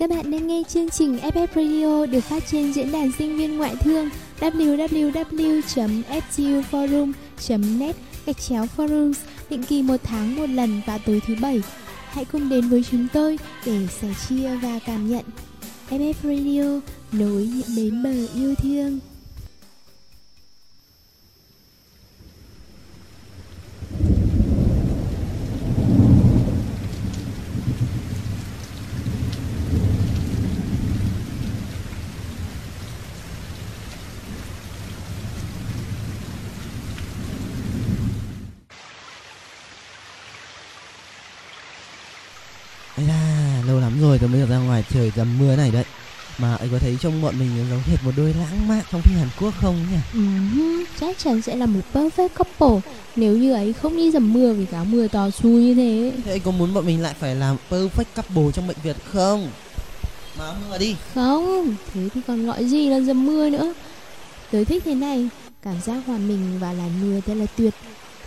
Các bạn đang nghe chương trình FF Radio được phát trên diễn đàn sinh viên ngoại thương www.fguforum.net gạch chéo forums định kỳ một tháng một lần vào tối thứ bảy. Hãy cùng đến với chúng tôi để sẻ chia và cảm nhận. FF Radio nối những bến bờ yêu thương. Ây da, lâu lắm rồi tôi mới được ra ngoài trời dầm mưa này đấy Mà ấy có thấy trông bọn mình giống hệt một đôi lãng mạn trong phim Hàn Quốc không nhỉ? Ừm, chắc chắn sẽ là một perfect couple nếu như ấy không đi dầm mưa vì cáo mưa to xui như thế. Thế anh có muốn bọn mình lại phải làm perfect couple trong bệnh viện không? Mà mưa đi Không, thế thì còn gọi gì là dầm mưa nữa. Tớ thích thế này, cảm giác hòa mình vào làn mưa thật là tuyệt.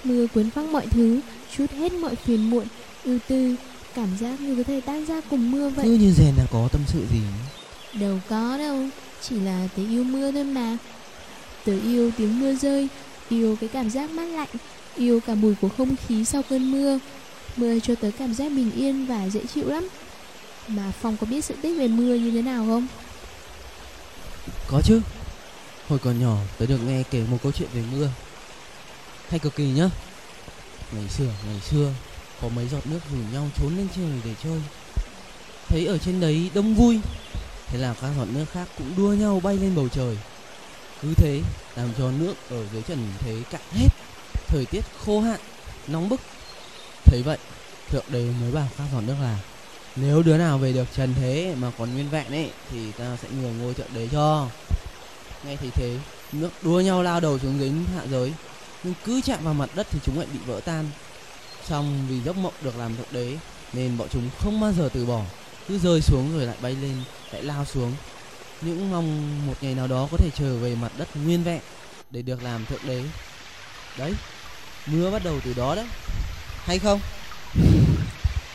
Mưa cuốn phăng mọi thứ, chút hết mọi phiền muộn, ưu tư, cảm giác như có thể tan ra cùng mưa vậy. Cứ như rèn là có tâm sự gì Đâu có đâu, chỉ là tớ yêu mưa thôi mà. Tớ yêu tiếng mưa rơi, yêu cái cảm giác mát lạnh, yêu cả mùi của không khí sau cơn mưa. Mưa cho tớ cảm giác bình yên và dễ chịu lắm. Mà Phong có biết sự tích về mưa như thế nào không? Có chứ Hồi còn nhỏ tớ được nghe kể một câu chuyện về mưa Hay cực kỳ nhá Ngày xưa, ngày xưa có mấy giọt nước rủ nhau trốn lên trời để chơi. Thấy ở trên đấy đông vui Thế là các giọt nước khác cũng đua nhau bay lên bầu trời. Cứ thế làm cho nước ở dưới trần thế cạn hết Thời tiết khô hạn, nóng bức. Thấy vậy Thượng đế mới bảo các giọt nước là Nếu đứa nào về được trần thế mà còn nguyên vẹn ấy Thì ta sẽ nhường ngôi thượng đế cho. Nghe thấy thế Nước đua nhau lao đầu xuống dưới hạ giới Nhưng cứ chạm vào mặt đất thì chúng lại bị vỡ tan. Xong vì giấc mộng được làm thượng đế Nên bọn chúng không bao giờ từ bỏ Cứ rơi xuống rồi lại bay lên, Lại lao xuống Những mong một ngày nào đó có thể trở về mặt đất nguyên vẹn Để được làm thượng đế Đấy, Mưa bắt đầu từ đó đấy Hay không?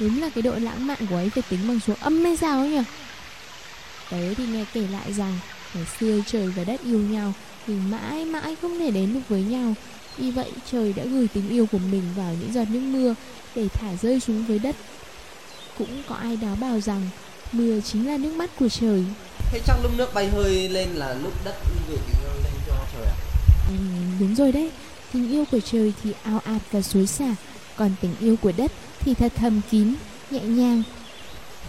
Đúng là cái độ lãng mạn của ấy phải tính bằng số âm hay sao ấy nhỉ? Tớ thì nghe kể lại rằng, ngày xưa trời và đất yêu nhau nhưng mãi mãi không thể đến được với nhau. Vì vậy trời đã gửi tình yêu của mình vào những giọt nước mưa để thả rơi xuống với đất. Cũng có ai đó bảo rằng mưa chính là nước mắt của trời. Thế trong lúc nước bay hơi lên là lúc đất gửi tình yêu lên cho trời à? Ừ, đúng rồi đấy, tình yêu của trời thì ao ạt và xối xả, còn tình yêu của đất thì thật thầm kín, nhẹ nhàng.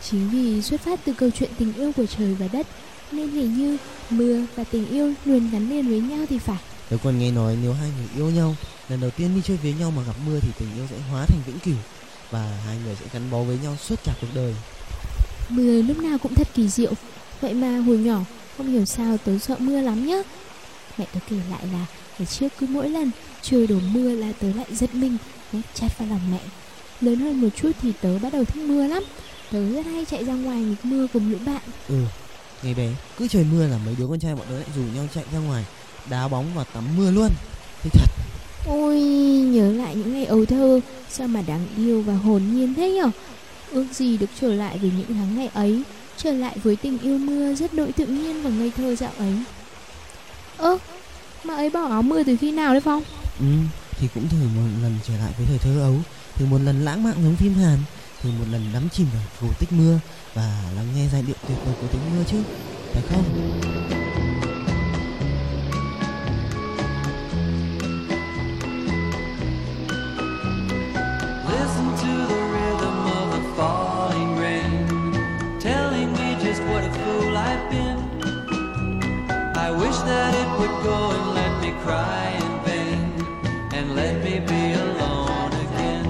Chính vì xuất phát từ câu chuyện tình yêu của trời và đất nên hình như mưa và tình yêu luôn gắn liền với nhau thì phải. Tớ còn nghe nói nếu hai người yêu nhau Lần đầu tiên đi chơi với nhau mà gặp mưa thì tình yêu sẽ hóa thành vĩnh cửu Và hai người sẽ gắn bó với nhau suốt cả cuộc đời Mưa lúc nào cũng thật kỳ diệu. Vậy mà hồi nhỏ không hiểu sao tớ sợ mưa lắm nhá. Mẹ tớ kể lại là ngày trước cứ mỗi lần trời đổ mưa là tớ lại giật mình nép chặt vào lòng mẹ. Lớn hơn một chút thì tớ bắt đầu thích mưa lắm. Tớ rất hay chạy ra ngoài nghịch mưa cùng lũ bạn. Ừ, ngày bé cứ trời mưa là mấy đứa con trai bọn tớ lại rủ nhau chạy ra ngoài Đá bóng và tắm mưa luôn Thích thật Ôi, nhớ lại những ngày ấu thơ, sao mà đáng yêu và hồn nhiên thế nhở? Ước gì được trở lại với những tháng ngày ấy, trở lại với tình yêu mưa rất đội tự nhiên và ngây thơ dạo ấy. Ơ, mà ấy bỏ áo mưa từ khi nào đấy Phong? Ừ, thì cũng thử một lần trở lại với thời thơ ấu Thử một lần lãng mạn giống phim Hàn Thử một lần đắm chìm vào cổ tích mưa Và lắng nghe giai điệu tuyệt vời của tiếng mưa chứ Phải không? Cry in vain, and let me be alone again.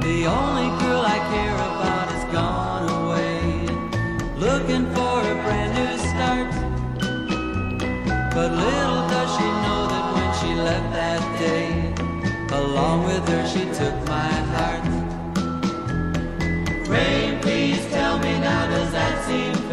The only girl I care about has gone away, looking for a brand new start. But little does she know that when she left that day, along with her she took my heart. Rain, please tell me now, does that seem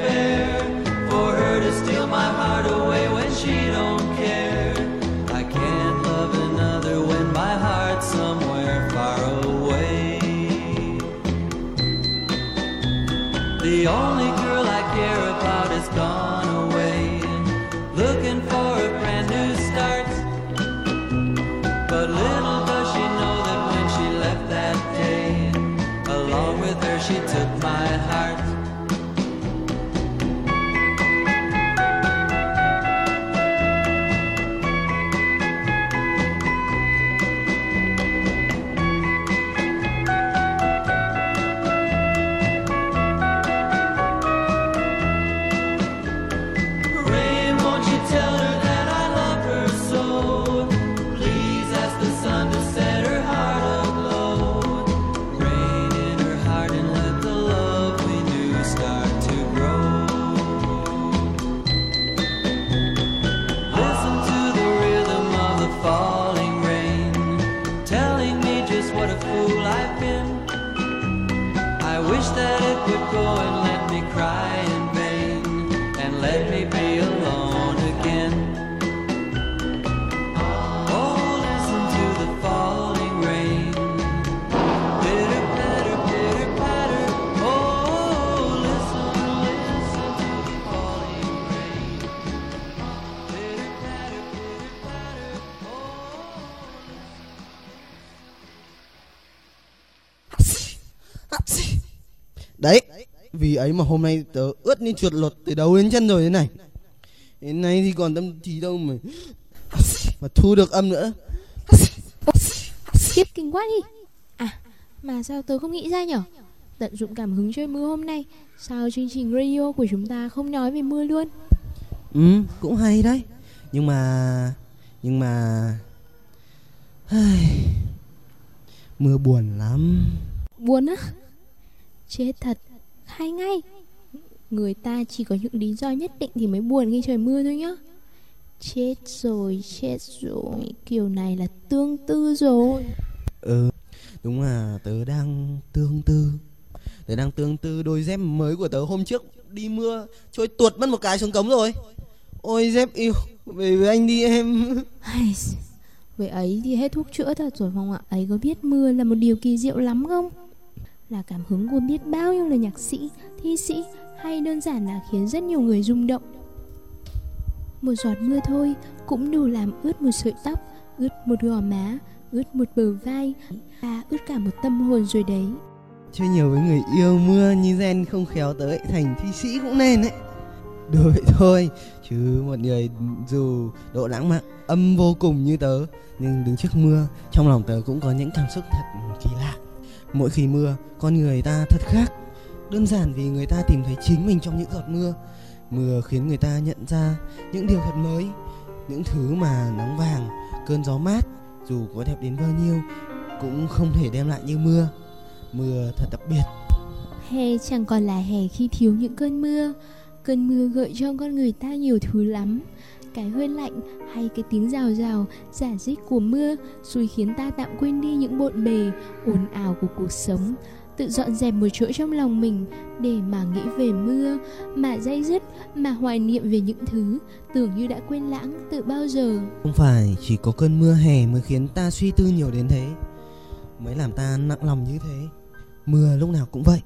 ấy mà hôm nay tớ ướt như chuột lột từ đầu đến chân rồi thế này. Đến nay thì còn tâm trí đâu mà mà thu được âm nữa. Khiếp kinh quá đi À mà sao tớ không nghĩ ra nhở Tận dụng cảm hứng chơi mưa hôm nay Sao chương trình radio của chúng ta không nói về mưa luôn Ừ, cũng hay đấy. Nhưng mà nhưng mà mưa buồn lắm. Buồn á Chết thật Hay ngay Người ta chỉ có những lý do nhất định thì mới buồn khi trời mưa thôi nhá Chết rồi, chết rồi Kiểu này là tương tư rồi Ừ, đúng là tớ đang tương tư. Tớ đang tương tư đôi dép mới của tớ hôm trước đi mưa trôi tuột mất một cái xuống cống rồi. Ôi dép yêu, về với anh đi em. Vậy ấy thì hết thuốc chữa thật rồi Phong ạ Ấy có biết mưa là một điều kỳ diệu lắm không là cảm hứng của biết bao nhiêu là nhạc sĩ, thi sĩ Hay đơn giản là khiến rất nhiều người rung động Một giọt mưa thôi cũng đủ làm ướt một sợi tóc Ướt một gò má, ướt một bờ vai Và ướt cả một tâm hồn rồi đấy Chơi nhiều với người yêu mưa như gen không khéo tới thành thi sĩ cũng nên đấy. Đùa vậy thôi, chứ một người dù độ lãng mạn âm vô cùng như tớ nhưng đứng trước mưa trong lòng tớ cũng có những cảm xúc thật kỳ lạ. Mỗi khi mưa, con người ta thật khác. Đơn giản vì người ta tìm thấy chính mình trong những giọt mưa. Mưa khiến người ta nhận ra những điều thật mới, những thứ mà nắng vàng, cơn gió mát dù có đẹp đến bao nhiêu cũng không thể đem lại như mưa. Mưa thật đặc biệt. Hè chẳng còn là hè khi thiếu những cơn mưa Cơn mưa gợi cho con người ta nhiều thứ lắm cái hơi lạnh hay cái tiếng rào rào, giả dích của mưa Rồi khiến ta tạm quên đi những bộn bề, ồn ào của cuộc sống. Tự dọn dẹp một chỗ trong lòng mình để mà nghĩ về mưa Mà dây dứt, mà hoài niệm về những thứ Tưởng như đã quên lãng từ bao giờ. Không phải chỉ có cơn mưa hè mới khiến ta suy tư nhiều đến thế Mới làm ta nặng lòng như thế. Mưa lúc nào cũng vậy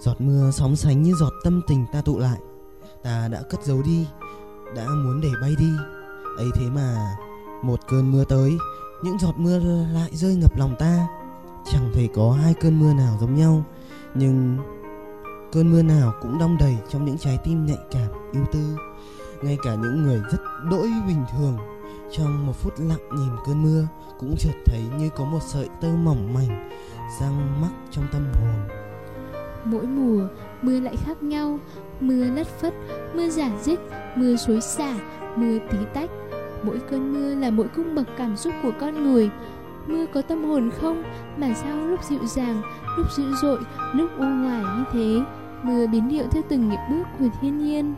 Giọt mưa sóng sánh như giọt tâm tình ta tụ lại. Ta đã cất giấu đi đã muốn để bay đi. Ấy thế mà Một cơn mưa tới Những giọt mưa lại rơi ngập lòng ta. Chẳng thể có hai cơn mưa nào giống nhau Nhưng Cơn mưa nào cũng đong đầy trong những trái tim nhạy cảm, yêu tư. Ngay cả những người rất đỗi bình thường Trong một phút lặng nhìn cơn mưa Cũng chợt thấy như có một sợi tơ mỏng mảnh Răng mắc trong tâm hồn. Mỗi mùa mưa lại khác nhau Mưa lất phất, mưa giả dích, mưa xối xả, mưa tí tách. Mỗi cơn mưa là mỗi cung bậc cảm xúc của con người. Mưa có tâm hồn không? Mà sao lúc dịu dàng, lúc dữ dội, lúc u ngoài như thế? Mưa biến điệu theo từng nhịp bước của thiên nhiên.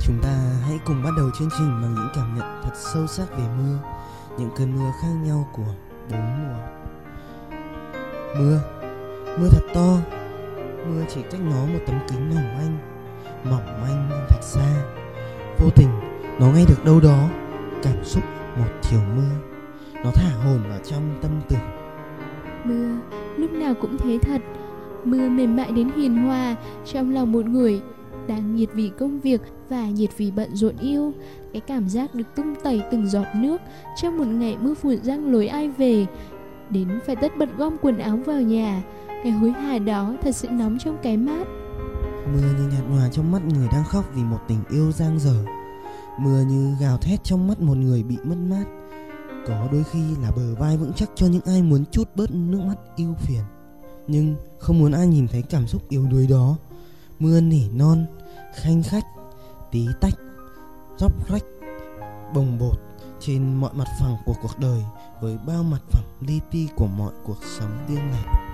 Chúng ta hãy cùng bắt đầu chương trình bằng những cảm nhận thật sâu sắc về mưa Những cơn mưa khác nhau của bốn mùa. Mưa, mưa thật to Mưa chỉ cách nó một tấm kính mỏng manh Mỏng manh nhưng thật xa Vô tình, nó nghe được đâu đó Cảm xúc một chiều mưa Nó thả hồn vào trong tâm tưởng Mưa lúc nào cũng thế thật Mưa mềm mại đến hiền hòa trong lòng một người đang nhiệt vì công việc và nhiệt vì bận rộn yêu. Cái cảm giác được tung tẩy từng giọt nước trong một ngày mưa phùn răng lối ai về. Đến phải tất bật gom quần áo vào nhà. Cái hối hả đó thật sự nóng trong cái mát. Mưa như nhạt nhòa trong mắt người đang khóc vì một tình yêu giang dở. Mưa như gào thét trong mắt một người bị mất mát. Có đôi khi là bờ vai vững chắc cho những ai muốn chút bớt nước mắt yêu phiền. Nhưng không muốn ai nhìn thấy cảm xúc yếu đuối đó. Mưa nỉ non, khanh khách, tí tách, róc rách, bồng bột Trên mọi mặt phẳng của cuộc đời Với bao mặt phẳng li ti của mọi cuộc sống riêng lẻ.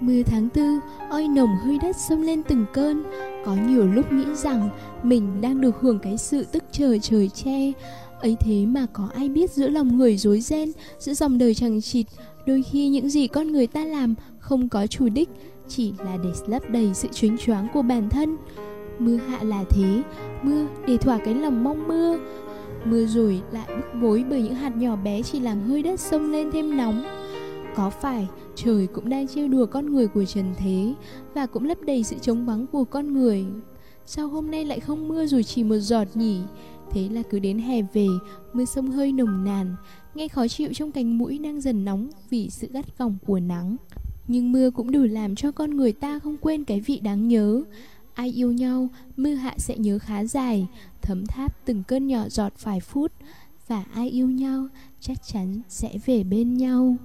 Mưa tháng tư, oi nồng hơi đất xông lên từng cơn. Có nhiều lúc nghĩ rằng mình đang được hưởng cái sự tức trời trời che. Ấy thế mà có ai biết giữa lòng người rối ren giữa dòng đời chẳng chịt. Đôi khi những gì con người ta làm không có chủ đích chỉ là để lấp đầy sự chuyến choáng của bản thân. Mưa hạ là thế mưa để thỏa cái lòng mong mưa. Mưa rồi lại bức bối bởi những hạt nhỏ bé chỉ làm hơi đất sông lên thêm nóng có phải, trời cũng đang trêu đùa con người của trần thế và cũng lấp đầy sự trống vắng của con người. Sao hôm nay lại không mưa dù chỉ một giọt nhỉ? Thế là cứ đến hè về, mưa sông hơi nồng nàn, nghe khó chịu trong cánh mũi đang dần nóng vì sự gắt gỏng của nắng. Nhưng mưa cũng đủ làm cho con người ta không quên cái vị đáng nhớ. Ai yêu nhau, mưa hạ sẽ nhớ khá dài, thấm tháp từng cơn nhỏ giọt vài phút. Và ai yêu nhau, chắc chắn sẽ về bên nhau.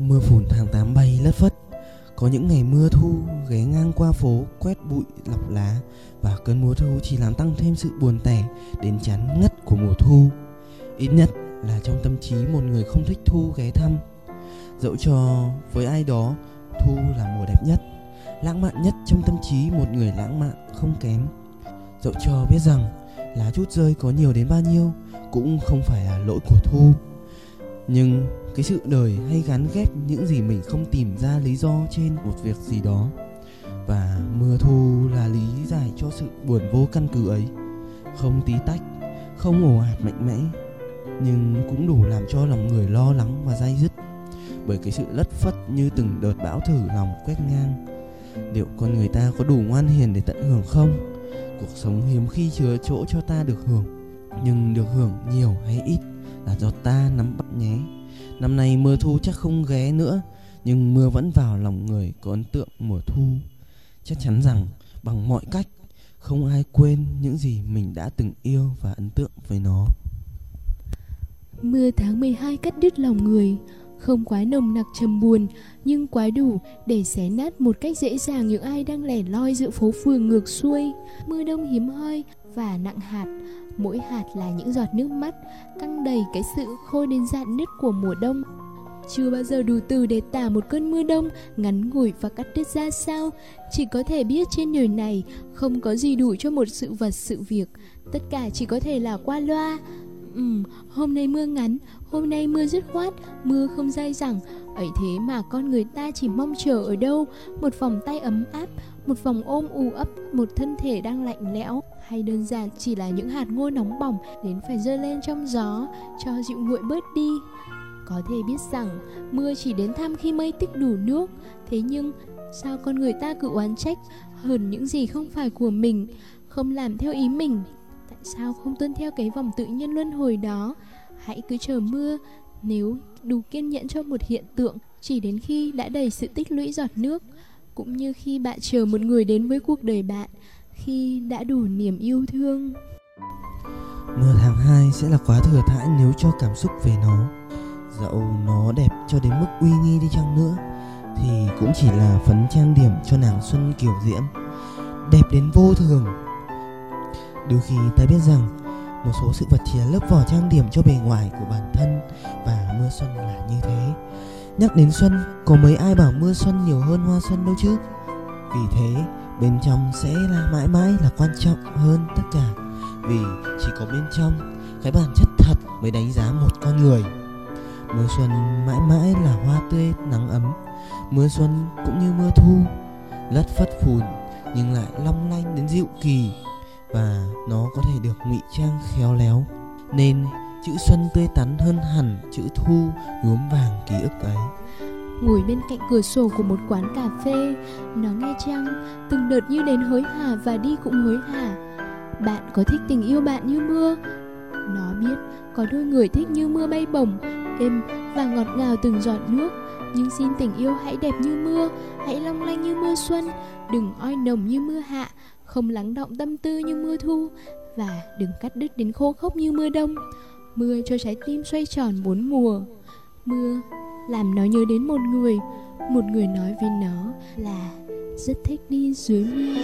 Mưa phùn tháng 8 bay lất phất. Có những ngày mưa thu, ghé ngang qua phố, quét bụi, lọc lá. Và cơn mùa thu chỉ làm tăng thêm sự buồn tẻ đến chán ngất của mùa thu. Ít nhất là trong tâm trí một người không thích thu ghé thăm. Dẫu cho với ai đó, thu là mùa đẹp nhất, Lãng mạn nhất trong tâm trí một người lãng mạn không kém. Dẫu cho biết rằng lá chút rơi có nhiều đến bao nhiêu, cũng không phải là lỗi của thu nhưng cái sự đời hay gắn ghép những gì mình không tìm ra lý do trên một việc gì đó. Và mưa thu là lý giải cho sự buồn vô căn cứ ấy. Không tí tách, không ồ ạt mạnh mẽ, nhưng cũng đủ làm cho lòng người lo lắng và dai dứt. Bởi cái sự lất phất như từng đợt bão thử lòng quét ngang, liệu con người ta có đủ ngoan hiền để tận hưởng không? Cuộc sống hiếm khi chứa chỗ cho ta được hưởng, nhưng được hưởng nhiều hay ít? Là do ta nắm bắt nhé. Năm nay mưa thu chắc không ghé nữa, Nhưng mưa vẫn vào lòng người có ấn tượng mùa thu. Chắc chắn rằng, bằng mọi cách, Không ai quên những gì mình đã từng yêu và ấn tượng với nó. Mưa tháng 12 cắt đứt lòng người. Không quá nồng nặc trầm buồn, Nhưng quá đủ để xé nát một cách dễ dàng những ai đang lẻ loi giữa phố phường ngược xuôi. Mưa đông hiếm hoi và nặng hạt. Mỗi hạt là những giọt nước mắt căng đầy cái sự khô đến dạn nứt của mùa đông. Chưa bao giờ đủ từ để tả một cơn mưa đông ngắn ngủi và cắt đứt ra sao. Chỉ có thể biết trên đời này không có gì đủ cho một sự vật sự việc. Tất cả chỉ có thể là qua loa. Ừ, hôm nay mưa ngắn, hôm nay mưa dứt khoát, mưa không dai dẳng. Ấy thế mà con người ta chỉ mong chờ ở đâu? Một vòng tay ấm áp, một vòng ôm u ấp, một thân thể đang lạnh lẽo. Hay đơn giản chỉ là những hạt ngô nóng bỏng đến phải rơi lên trong gió cho dịu nguội bớt đi. Có thể biết rằng, mưa chỉ đến thăm khi mây tích đủ nước, Thế nhưng sao con người ta cứ oán trách hơn những gì không phải của mình, Không làm theo ý mình? Tại sao không tuân theo cái vòng tự nhiên luân hồi đó? Hãy cứ chờ mưa, nếu đủ kiên nhẫn cho một hiện tượng, chỉ đến khi đã đầy sự tích lũy giọt nước, cũng như khi bạn chờ một người đến với cuộc đời bạn khi đã đủ niềm yêu thương Mưa tháng 2 sẽ là quá thừa thãi nếu cho cảm xúc về nó Dẫu nó đẹp cho đến mức uy nghi đi chăng nữa Thì cũng chỉ là phấn trang điểm cho nàng Xuân Kiều Diễm Đẹp đến vô thường Đôi khi ta biết rằng một số sự vật chỉ là lớp vỏ trang điểm cho bề ngoài của bản thân và mưa xuân là như thế. Nhắc đến xuân, có mấy ai bảo mưa xuân nhiều hơn hoa xuân đâu chứ? Vì thế, bên trong sẽ là mãi mãi là quan trọng hơn tất cả. Vì chỉ có bên trong, cái bản chất thật mới đánh giá một con người. Mưa xuân mãi mãi là hoa tươi nắng ấm. Mưa xuân cũng như mưa thu, lất phất phùn nhưng lại long lanh đến dịu kỳ và nó có thể được ngụy trang khéo léo nên chữ xuân tươi tắn hơn hẳn chữ thu nhuốm vàng ký ức ấy ngồi bên cạnh cửa sổ của một quán cà phê. Nó nghe chăng, từng đợt như đến hối hả và đi cũng hối hả. Bạn có thích tình yêu bạn như mưa? Nó biết, có đôi người thích như mưa bay bổng, êm và ngọt ngào từng giọt nước. Nhưng xin tình yêu hãy đẹp như mưa, hãy long lanh như mưa xuân. Đừng oi nồng như mưa hạ, không lắng động tâm tư như mưa thu. Và đừng cắt đứt đến khô khốc như mưa đông. Mưa cho trái tim xoay tròn bốn mùa. Mưa làm nó nhớ đến một người. Một người nói với nó là rất thích đi dưới mưa.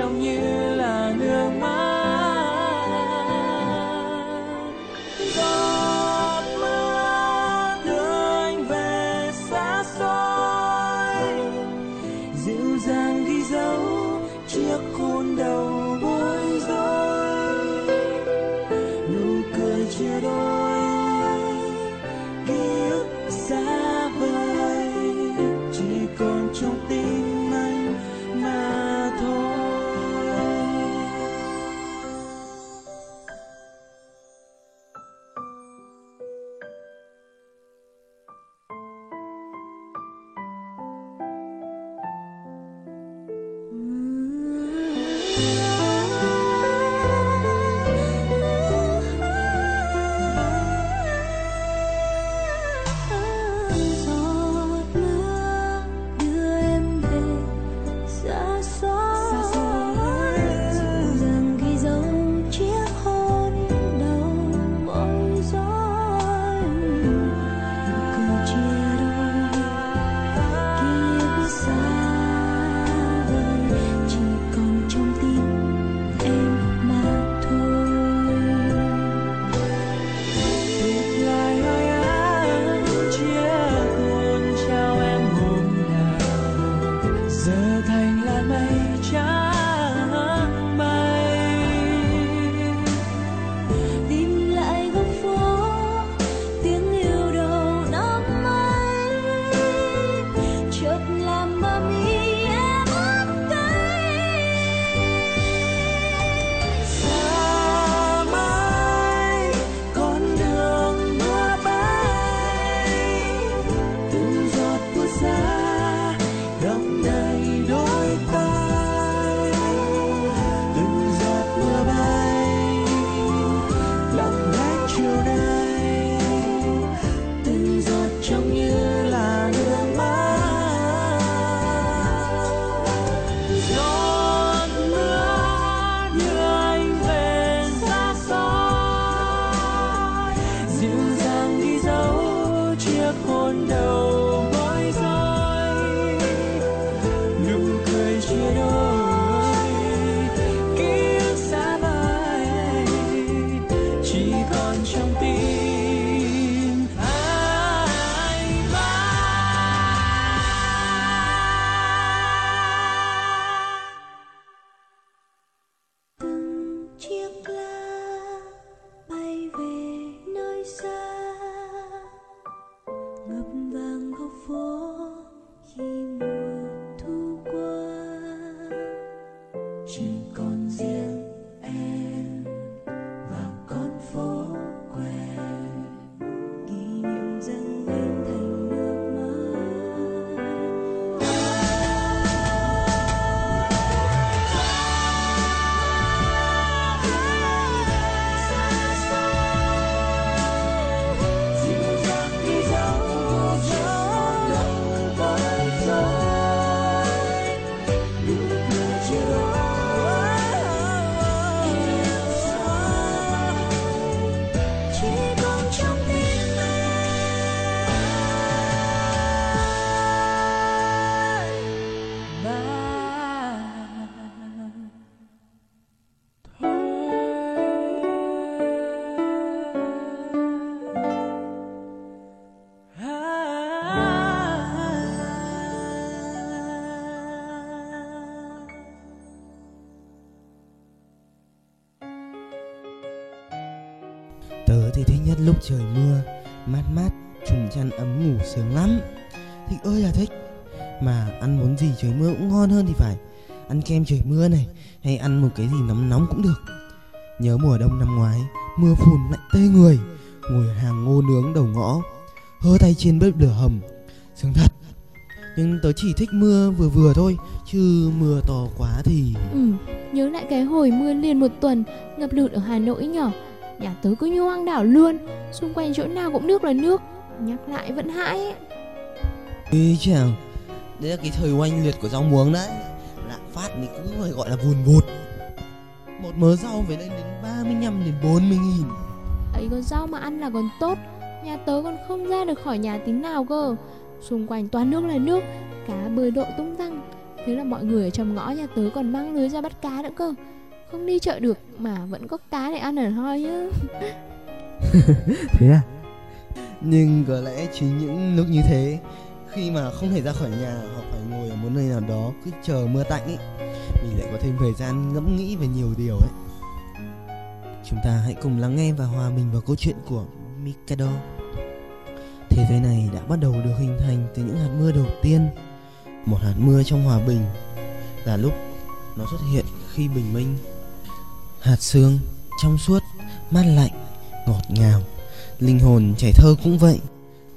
向于。Trời mưa Mát mát, trùng chăn ấm ngủ sướng lắm. Thích ơi là thích Mà ăn món gì trời mưa cũng ngon hơn thì phải. Ăn kem trời mưa này Hay ăn một cái gì nóng nóng cũng được. Nhớ mùa đông năm ngoái Mưa phùn lạnh tê người Ngồi hàng ngô nướng đầu ngõ Hơ tay trên bếp lửa hầm. Sướng thật. Nhưng tớ chỉ thích mưa vừa vừa thôi Chứ mưa to quá thì Ừ, nhớ lại cái hồi mưa liền một tuần ngập lụt ở Hà Nội nhỏ. Nhà tớ cứ như hoang đảo luôn, xung quanh chỗ nào cũng nước là nước. Nhắc lại vẫn hãi ấy. Ê chào Đấy là cái thời oanh liệt của rau muống đấy Lạm phát thì cứ phải gọi là vùn vụt Một mớ rau phải lên đến 35 đến 40 nghìn Ấy con rau mà ăn là còn tốt, nhà tớ còn không ra được khỏi nhà tí nào cơ. Xung quanh toàn nước là nước, cá bơi độ tung tăng. Thế là mọi người ở trong ngõ nhà tớ còn mang lưới ra bắt cá nữa cơ. Không đi chợ được, mà vẫn có cá để ăn ở thôi nhá. Thế à? Nhưng có lẽ chính những lúc như thế, Khi mà không thể ra khỏi nhà Hoặc phải ngồi ở một nơi nào đó Cứ chờ mưa tạnh ấy Mình lại có thêm thời gian ngẫm nghĩ về nhiều điều ấy. Chúng ta hãy cùng lắng nghe và hòa mình vào câu chuyện của Mikado. Thế giới này đã bắt đầu được hình thành từ những hạt mưa đầu tiên. Một hạt mưa trong hòa bình Là lúc nó xuất hiện khi bình minh. Hạt sương trong suốt, mát lạnh, ngọt ngào. Linh hồn trẻ thơ cũng vậy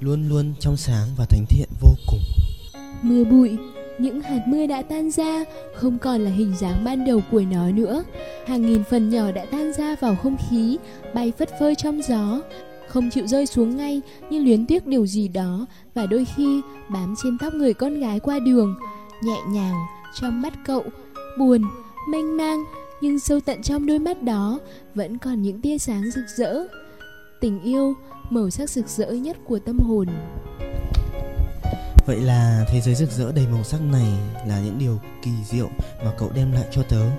Luôn luôn trong sáng và thánh thiện vô cùng. Mưa bụi, những hạt mưa đã tan ra, không còn là hình dáng ban đầu của nó nữa. Hàng nghìn phần nhỏ đã tan ra vào không khí, bay phất phơ trong gió, không chịu rơi xuống ngay như luyến tiếc điều gì đó và đôi khi bám trên tóc người con gái qua đường, nhẹ nhàng trong mắt cậu, buồn, mênh mang nhưng sâu tận trong đôi mắt đó vẫn còn những tia sáng rực rỡ. Tình yêu, màu sắc rực rỡ nhất của tâm hồn. Vậy là thế giới rực rỡ đầy màu sắc này là những điều kỳ diệu mà cậu đem lại cho tớ.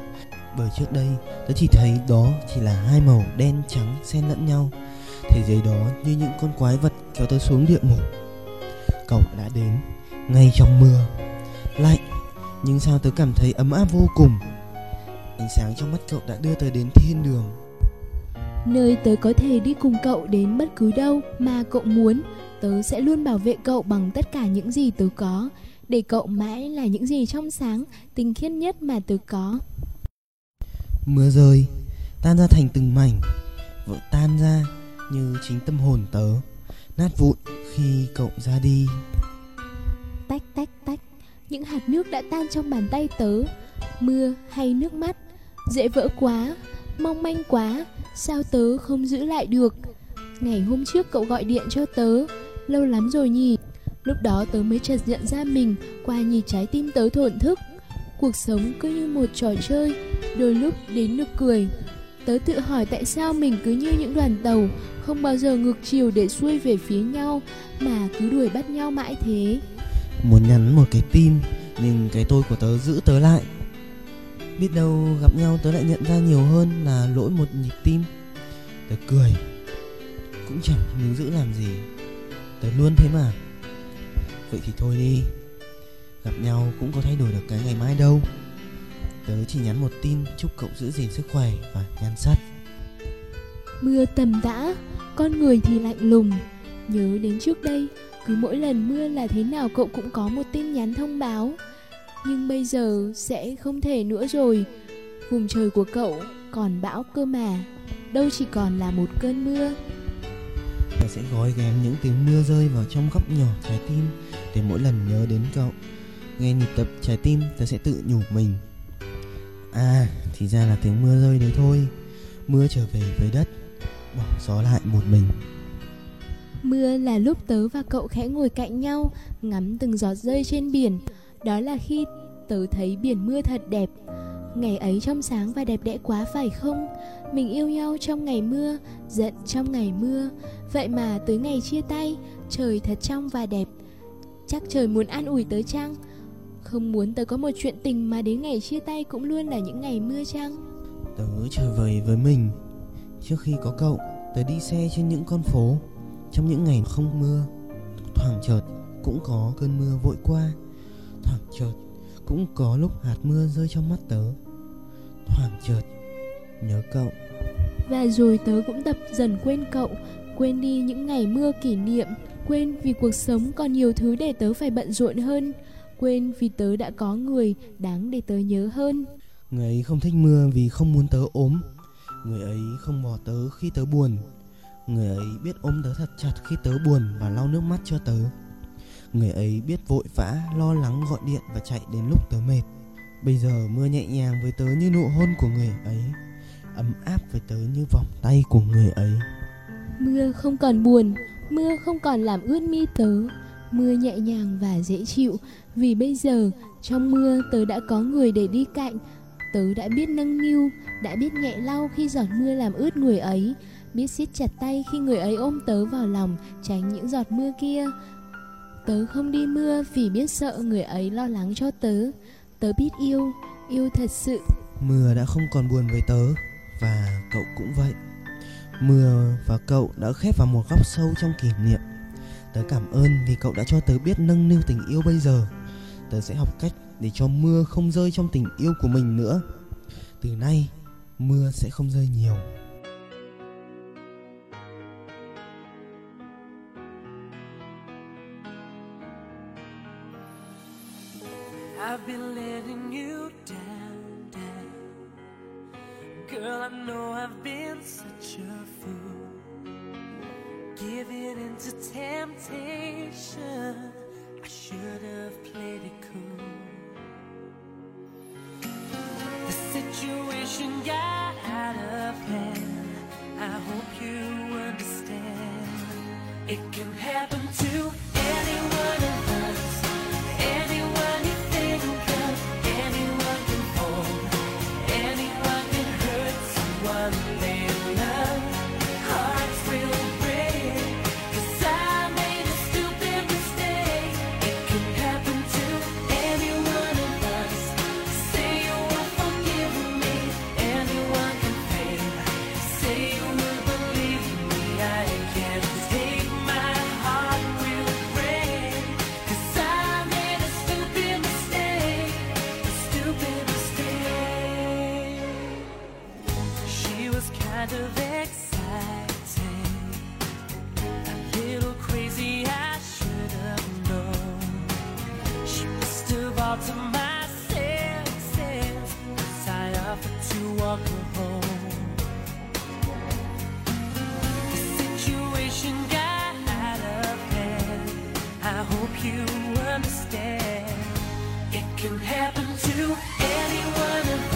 Bởi trước đây tớ chỉ thấy đó chỉ là hai màu đen trắng xen lẫn nhau. Thế giới đó như những con quái vật kéo tớ xuống địa ngục. Cậu đã đến ngay trong mưa. Lạnh nhưng sao tớ cảm thấy ấm áp vô cùng? Ánh sáng trong mắt cậu đã đưa tớ đến thiên đường. Nơi tớ có thể đi cùng cậu đến bất cứ đâu mà cậu muốn Tớ sẽ luôn bảo vệ cậu bằng tất cả những gì tớ có Để cậu mãi là những gì trong sáng, tinh khiết nhất mà tớ có. Mưa rơi Tan ra thành từng mảnh Vỡ tan ra như chính tâm hồn tớ Nát vụn khi cậu ra đi. Tách tách tách Những hạt nước đã tan trong bàn tay tớ Mưa hay nước mắt Dễ vỡ quá, Mong manh quá, Sao tớ không giữ lại được? Ngày hôm trước cậu gọi điện cho tớ, Lâu lắm rồi nhỉ? Lúc đó tớ mới chợt nhận ra mình Qua nhịp trái tim tớ thổn thức. Cuộc sống cứ như một trò chơi, Đôi lúc đến nực cười. Tớ tự hỏi tại sao mình cứ như những đoàn tàu, Không bao giờ ngược chiều để xuôi về phía nhau, Mà cứ đuổi bắt nhau mãi thế. Muốn nhắn một cái tin, Nhưng cái tôi của tớ giữ tớ lại. Biết đâu gặp nhau tớ lại nhận ra nhiều hơn là lỗi một nhịp tim. Tớ cười. Cũng chẳng níu giữ làm gì. Tớ luôn thế mà. Vậy thì thôi đi. Gặp nhau cũng có thay đổi được cái ngày mai đâu. Tớ chỉ nhắn một tin chúc cậu giữ gìn sức khỏe và nhan sắc. Mưa tầm tã, con người thì lạnh lùng. Nhớ đến trước đây, cứ mỗi lần mưa là thế nào cậu cũng có một tin nhắn thông báo. Nhưng bây giờ sẽ không thể nữa rồi. Vùng trời của cậu còn bão cơ mà, đâu chỉ còn là một cơn mưa. Tớ sẽ gói ghém những tiếng mưa rơi vào trong góc nhỏ trái tim Để mỗi lần nhớ đến cậu Nghe nhịp đập trái tim tớ sẽ tự nhủ mình À thì ra là tiếng mưa rơi đấy thôi Mưa trở về với đất Bỏ gió lại một mình Mưa là lúc tớ và cậu khẽ ngồi cạnh nhau, ngắm từng giọt rơi trên biển. Đó là khi tớ thấy biển mưa thật đẹp. Ngày ấy trong sáng và đẹp đẽ quá phải không? Mình yêu nhau trong ngày mưa, giận trong ngày mưa. Vậy mà tới ngày chia tay, trời thật trong và đẹp. Chắc trời muốn an ủi tớ chăng? Không muốn tớ có một chuyện tình mà đến ngày chia tay cũng luôn là những ngày mưa chăng? Tớ trở về với mình Trước khi có cậu Tớ đi xe trên những con phố Trong những ngày không mưa Thoảng chợt cũng có cơn mưa vội qua Thoảng chợt cũng có lúc hạt mưa rơi trong mắt tớ. Thoảng chợt nhớ cậu. Và rồi tớ cũng tập dần quên cậu Quên đi những ngày mưa kỷ niệm Quên vì cuộc sống còn nhiều thứ để tớ phải bận rộn hơn Quên vì tớ đã có người đáng để tớ nhớ hơn. Người ấy không thích mưa vì không muốn tớ ốm. Người ấy không bỏ tớ khi tớ buồn. Người ấy biết ôm tớ thật chặt khi tớ buồn và lau nước mắt cho tớ Người ấy biết vội vã, lo lắng gọi điện và chạy đến lúc tớ mệt. Bây giờ mưa nhẹ nhàng với tớ như nụ hôn của người ấy Ấm áp với tớ như vòng tay của người ấy. Mưa không còn buồn Mưa không còn làm ướt mi tớ. Mưa nhẹ nhàng và dễ chịu Vì bây giờ trong mưa tớ đã có người để đi cạnh. Tớ đã biết nâng niu Đã biết nhẹ lau khi giọt mưa làm ướt người ấy Biết siết chặt tay khi người ấy ôm tớ vào lòng Tránh những giọt mưa kia. Tớ không đi mưa vì biết sợ người ấy lo lắng cho tớ. Tớ biết yêu, yêu thật sự. Mưa đã không còn buồn với tớ Và cậu cũng vậy. Mưa và cậu đã khép vào một góc sâu trong kỷ niệm. Tớ cảm ơn vì cậu đã cho tớ biết nâng niu tình yêu bây giờ. Tớ sẽ học cách để cho mưa không rơi trong tình yêu của mình nữa. Từ nay mưa sẽ không rơi nhiều. can happen to anyone.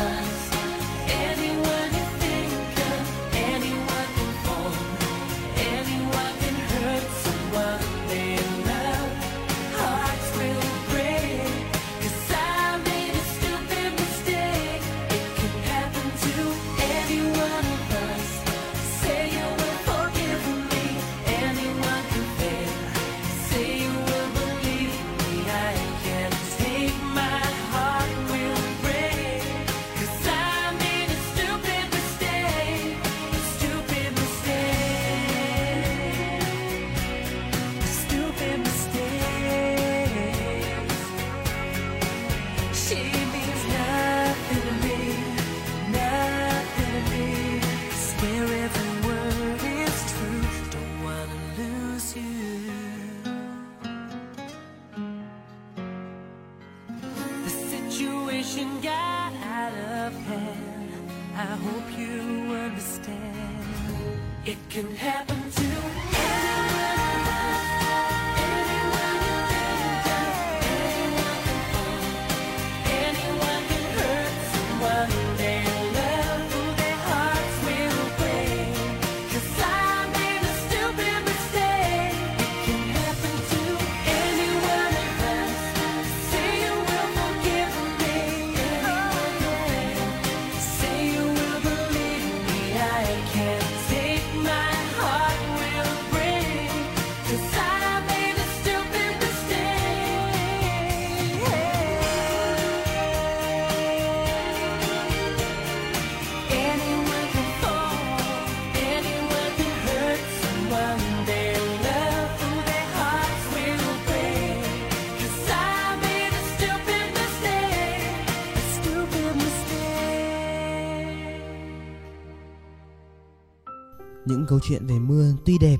Những câu chuyện về mưa tuy đẹp,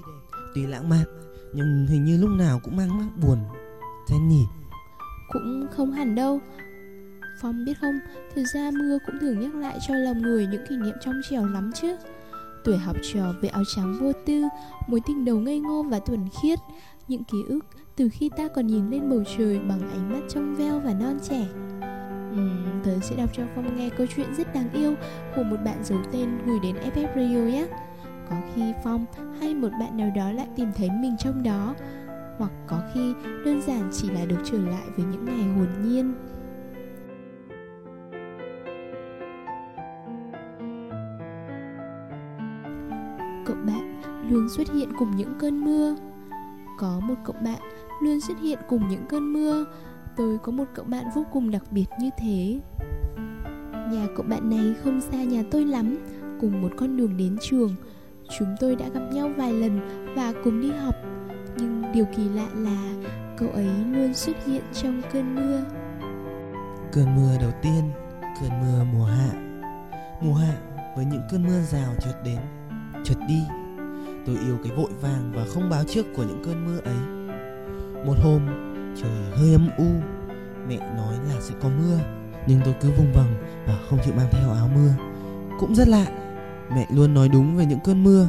tuy lãng mạn Nhưng hình như lúc nào cũng mang mát buồn. Thế nhỉ? Cũng không hẳn đâu. Phong biết không, thực ra mưa cũng thường nhắc lại cho lòng người những kỷ niệm trong trẻo lắm chứ. Tuổi học trò với áo trắng vô tư, mối tình đầu ngây ngô và thuần khiết. Những ký ức từ khi ta còn nhìn lên bầu trời bằng ánh mắt trong veo và non trẻ. Uhm, tớ sẽ đọc cho Phong nghe câu chuyện rất đáng yêu của một bạn giấu tên gửi đến FF Radio nhé. Có khi Phong hay một bạn nào đó lại tìm thấy mình trong đó. Hoặc có khi đơn giản chỉ là được trở lại với những ngày hồn nhiên. Cậu bạn luôn xuất hiện cùng những cơn mưa. Có một cậu bạn luôn xuất hiện cùng những cơn mưa. Tôi có một cậu bạn vô cùng đặc biệt như thế. Nhà cậu bạn này không xa nhà tôi lắm, Cùng một con đường đến trường. Chúng tôi đã gặp nhau vài lần và cùng đi học. Nhưng điều kỳ lạ là cậu ấy luôn xuất hiện trong cơn mưa. Cơn mưa đầu tiên, cơn mưa mùa hạ. Mùa hạ với những cơn mưa rào chợt đến, chợt đi. Tôi yêu cái vội vàng và không báo trước của những cơn mưa ấy. Một hôm, trời hơi âm u. Mẹ nói là sẽ có mưa. Nhưng tôi cứ vùng vằng và không chịu mang theo áo mưa. Cũng rất lạ Mẹ luôn nói đúng về những cơn mưa.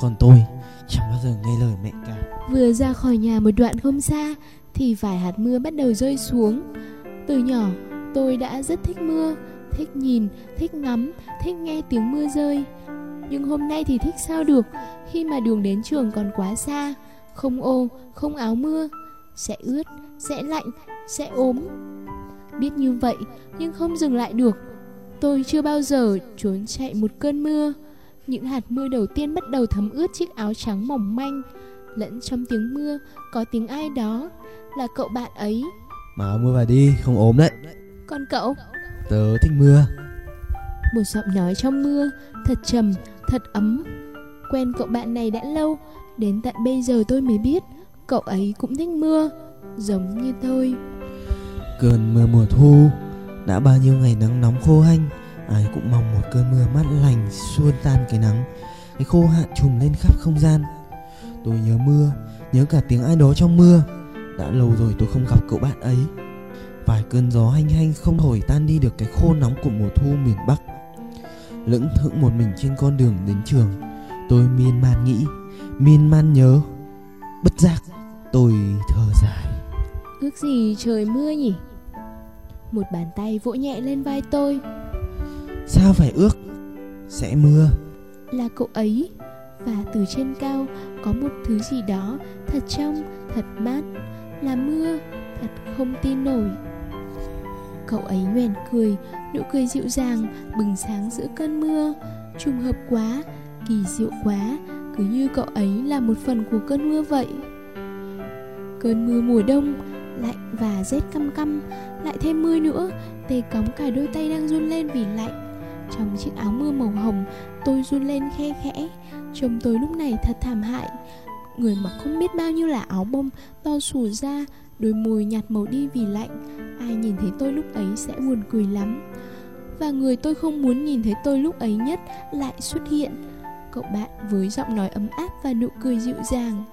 Còn tôi chẳng bao giờ nghe lời mẹ cả. Vừa ra khỏi nhà một đoạn không xa Thì vài hạt mưa bắt đầu rơi xuống. Từ nhỏ tôi đã rất thích mưa Thích nhìn, thích ngắm, thích nghe tiếng mưa rơi. Nhưng hôm nay thì thích sao được? Khi mà đường đến trường còn quá xa Không ô, không áo mưa Sẽ ướt, sẽ lạnh, sẽ ốm. Biết như vậy nhưng không dừng lại được. Tôi chưa bao giờ trốn chạy một cơn mưa. Những hạt mưa đầu tiên bắt đầu thấm ướt chiếc áo trắng mỏng manh. Lẫn trong tiếng mưa có tiếng ai đó Là cậu bạn ấy. Mà áo mưa vào đi, không ốm đấy. Còn cậu? Tớ thích mưa. Một giọng nói trong mưa Thật trầm, thật ấm. Quen cậu bạn này đã lâu Đến tận bây giờ tôi mới biết Cậu ấy cũng thích mưa Giống như tôi. Cơn mưa mùa thu đã bao nhiêu ngày nắng nóng khô hanh, Ai cũng mong một cơn mưa mát lành Xuôn tan cái nắng. Cái khô hạn trùm lên khắp không gian. Tôi nhớ mưa, Nhớ cả tiếng ai đó trong mưa. Đã lâu rồi tôi không gặp cậu bạn ấy. Vài cơn gió hanh hanh không thổi tan đi được cái khô nóng của mùa thu miền Bắc. Lững thững một mình trên con đường đến trường, Tôi miên man nghĩ, Miên man nhớ. Bất giác, Tôi thở dài. Ước gì trời mưa nhỉ? Một bàn tay vỗ nhẹ lên vai tôi. Sao phải ước Sẽ mưa? Là cậu ấy Và từ trên cao có một thứ gì đó Thật trong, thật mát. Là mưa, thật không tin nổi. Cậu ấy nhoẻn cười Nụ cười dịu dàng Bừng sáng giữa cơn mưa. Trùng hợp quá, kỳ diệu quá Cứ như cậu ấy là một phần của cơn mưa vậy. Cơn mưa mùa đông Lạnh và rét căm căm lại thêm mưa nữa. Tê cóng cả đôi tay đang run lên vì lạnh. Trong chiếc áo mưa màu hồng, Tôi run lên khe khẽ. Trông tôi lúc này thật thảm hại. Người mặc không biết bao nhiêu là áo bông, To xù ra, Đôi môi nhạt màu đi vì lạnh. Ai nhìn thấy tôi lúc ấy sẽ buồn cười lắm. Và người tôi không muốn nhìn thấy tôi lúc ấy nhất Lại xuất hiện. Cậu bạn với giọng nói ấm áp và nụ cười dịu dàng.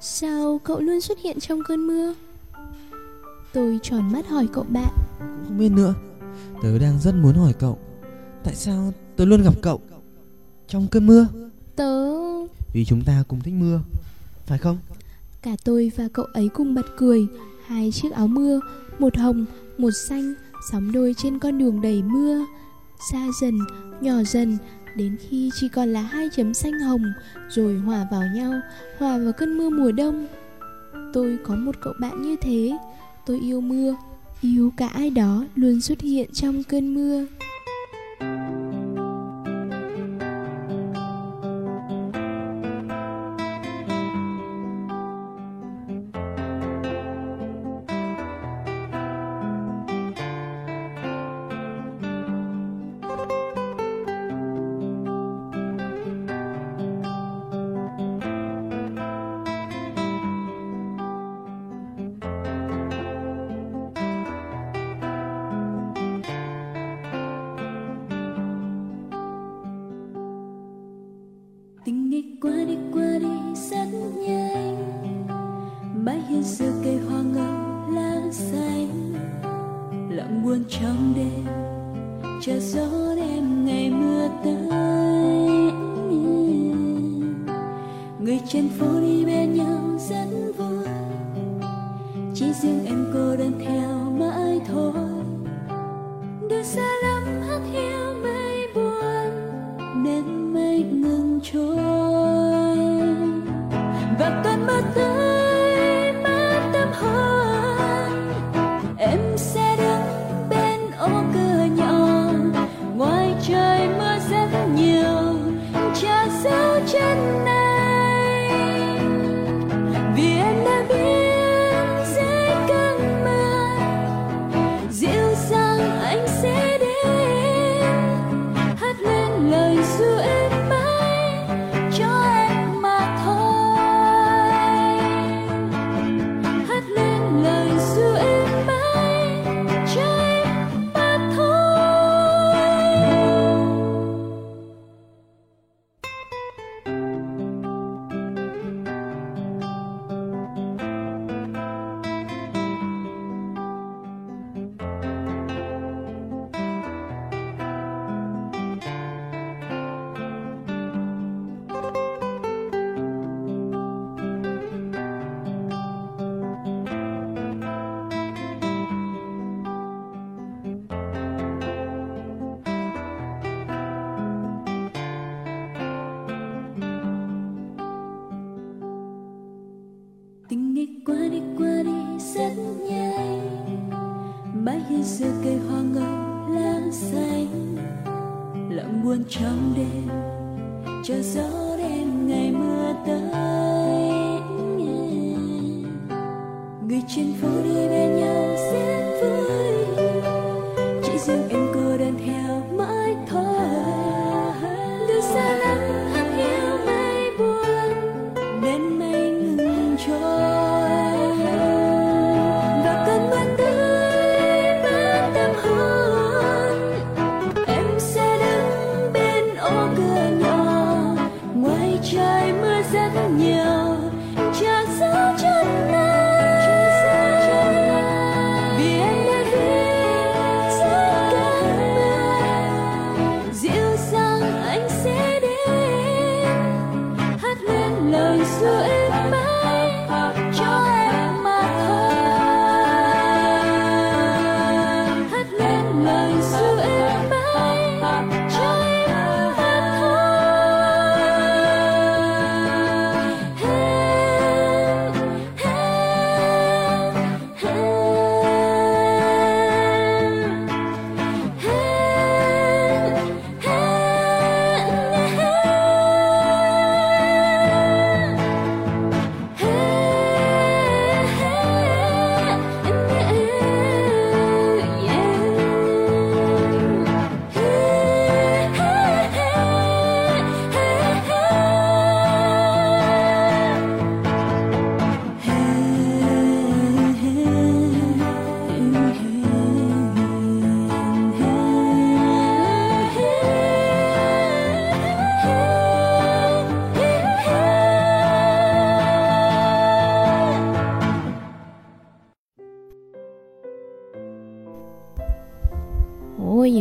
Sao cậu luôn xuất hiện trong cơn mưa? Tôi tròn mắt hỏi cậu bạn. Cũng không biết nữa. Tớ đang rất muốn hỏi cậu Tại sao tớ luôn gặp cậu Trong cơn mưa? Tớ... Vì chúng ta cùng thích mưa Phải không? Cả tôi và cậu ấy cùng bật cười Hai chiếc áo mưa Một hồng, một xanh Sóng đôi trên con đường đầy mưa. Xa dần, nhỏ dần Đến khi chỉ còn là hai chấm xanh hồng Rồi hòa vào nhau Hòa vào cơn mưa mùa đông. Tôi có một cậu bạn như thế Tôi yêu mưa. Yêu cả ai đó luôn xuất hiện trong cơn mưa.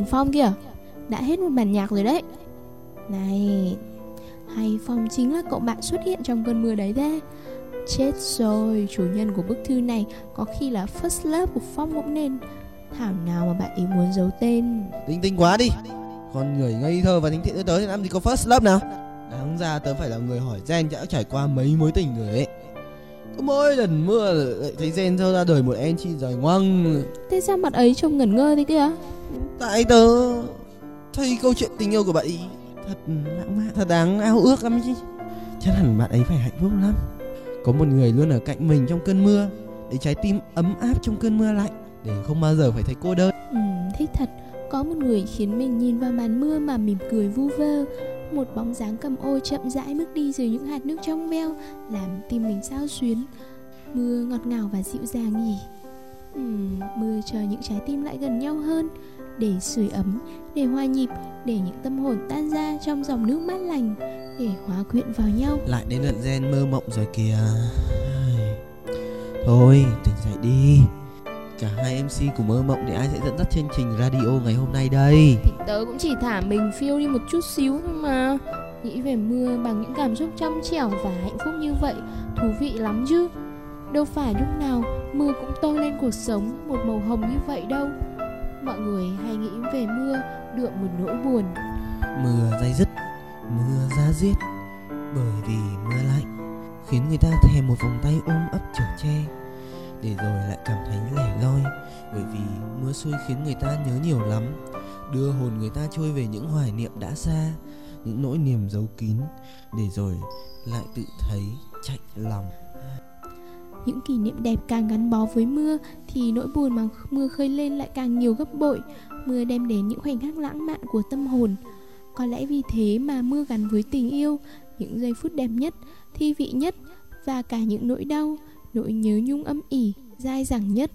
Phong kìa Đã hết một bản nhạc rồi đấy. Này Hay Phong chính là cậu bạn xuất hiện trong cơn mưa đấy thế. Chết rồi Chủ nhân của bức thư này Có khi là first love của Phong cũng nên. Thảo nào mà bạn ấy muốn giấu tên. Tinh tinh quá đi. Con người ngây thơ và thánh thiện như tớ thì làm gì có first love nào? Đáng ra tớ phải là người hỏi Gen đã trải qua mấy mối tình rồi ấy Cứ mỗi lần mưa lại thấy Gen thơ ra đời một em chi dài ngoăng Thế sao mặt ấy trông ngẩn ngơ thế kìa Tại tớ thấy câu chuyện tình yêu của bạn ấy thật lãng mạn, thật đáng ao ước lắm chứ. Chắc hẳn bạn ấy phải hạnh phúc lắm. Có một người luôn ở cạnh mình trong cơn mưa Để trái tim ấm áp trong cơn mưa lạnh Để không bao giờ phải thấy cô đơn. Ừ, thích thật. Có một người khiến mình nhìn vào màn mưa mà mỉm cười vu vơ. Một bóng dáng cầm ô chậm rãi bước đi dưới những hạt nước trong veo Làm tim mình sao xuyến. Mưa ngọt ngào và dịu dàng nhỉ. Ừm, mưa chờ những trái tim lại gần nhau hơn để sưởi ấm để hòa nhịp để những tâm hồn tan ra trong dòng nước mát lành để hóa quyện vào nhau. Lại đến lận gen mơ mộng rồi kìa. Thôi tỉnh dậy đi. Cả hai MC của mơ mộng thì ai sẽ dẫn dắt chương trình radio ngày hôm nay đây? Thì tớ cũng chỉ thả mình phiêu đi một chút xíu thôi mà. Nghĩ về mưa bằng những cảm xúc trong trẻo và hạnh phúc như vậy thú vị lắm chứ. Đâu phải lúc nào mưa cũng tô lên cuộc sống một màu hồng như vậy đâu mọi người hay nghĩ về mưa, đượm một nỗi buồn. Mưa dây dứt, Mưa giá diết Bởi vì mưa lạnh, Khiến người ta thèm một vòng tay ôm ấp chở che. Để rồi lại cảm thấy lẻ loi, Bởi vì mưa xuôi khiến người ta nhớ nhiều lắm, Đưa hồn người ta trôi về những hoài niệm đã xa, Những nỗi niềm giấu kín, Để rồi lại tự thấy chạy lòng những kỷ niệm đẹp càng gắn bó với mưa thì nỗi buồn mà mưa khơi lên lại càng nhiều gấp bội. Mưa đem đến những khoảnh khắc lãng mạn của tâm hồn. Có lẽ vì thế mà mưa gắn với tình yêu, những giây phút đẹp nhất, thi vị nhất và cả những nỗi đau, nỗi nhớ nhung âm ỉ, dai dẳng nhất.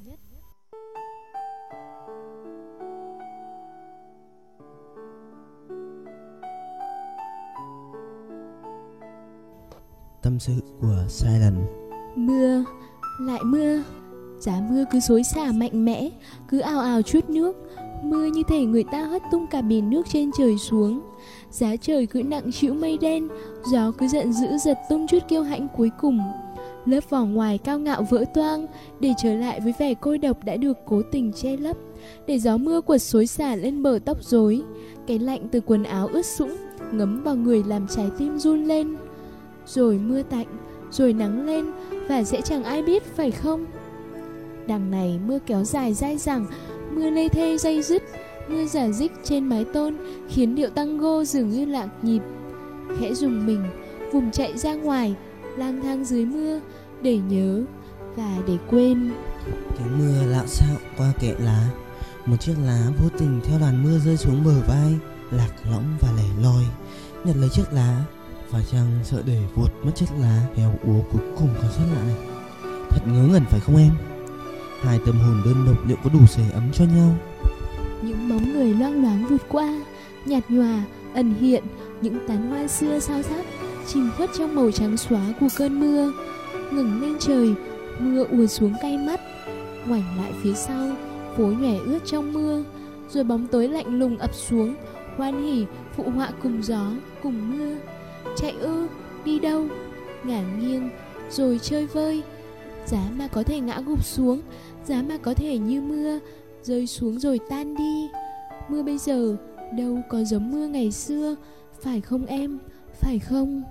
Tâm sự của Silent Mưa, lại mưa. Giá mưa cứ xối xả mạnh mẽ Cứ ào ào chút nước. Mưa như thể người ta hất tung cả biển nước trên trời xuống. Giá trời cứ nặng chịu mây đen Gió cứ giận dữ giật tung chút kiêu hãnh cuối cùng. Lớp vỏ ngoài cao ngạo vỡ toang Để trở lại với vẻ cô độc đã được cố tình che lấp. Để gió mưa quật xối xả lên bờ tóc rối Cái lạnh từ quần áo ướt sũng Ngấm vào người làm trái tim run lên. Rồi mưa tạnh Rồi nắng lên và sẽ chẳng ai biết, phải không? Đằng này mưa kéo dài dai dẳng, Mưa lê thê dây dứt, Mưa giả dích trên mái tôn, Khiến điệu tango dường như lạc nhịp. Khẽ dùng mình, Vùng chạy ra ngoài, lang thang dưới mưa, Để nhớ Và để quên. Tiếng mưa lạo xạo qua kệ lá. Một chiếc lá vô tình theo đoàn mưa rơi xuống bờ vai, Lạc lõng và lẻ loi. Nhặt lấy chiếc lá và chăng sợ để vụt mất chiếc lá Heo úa cuối cùng còn sót lại. Thật ngớ ngẩn phải không em? Hai tâm hồn đơn độc liệu có đủ sưởi ấm cho nhau? Những bóng người loang loáng vụt qua Nhạt nhòa, ẩn hiện Những tán hoa xưa sao sắc Chìm khuất trong màu trắng xóa của cơn mưa. Ngừng lên trời Mưa ùa xuống cay mắt Ngoảnh lại phía sau Phố nhòe ướt trong mưa. Rồi bóng tối lạnh lùng ập xuống Hoan hỉ phụ họa cùng gió Cùng mưa. Chạy ư, đi đâu? Ngả nghiêng, rồi chơi vơi. Giá mà có thể ngã gục xuống Giá mà có thể như mưa Rơi xuống rồi tan đi. Mưa bây giờ đâu có giống mưa ngày xưa Phải không em, phải không?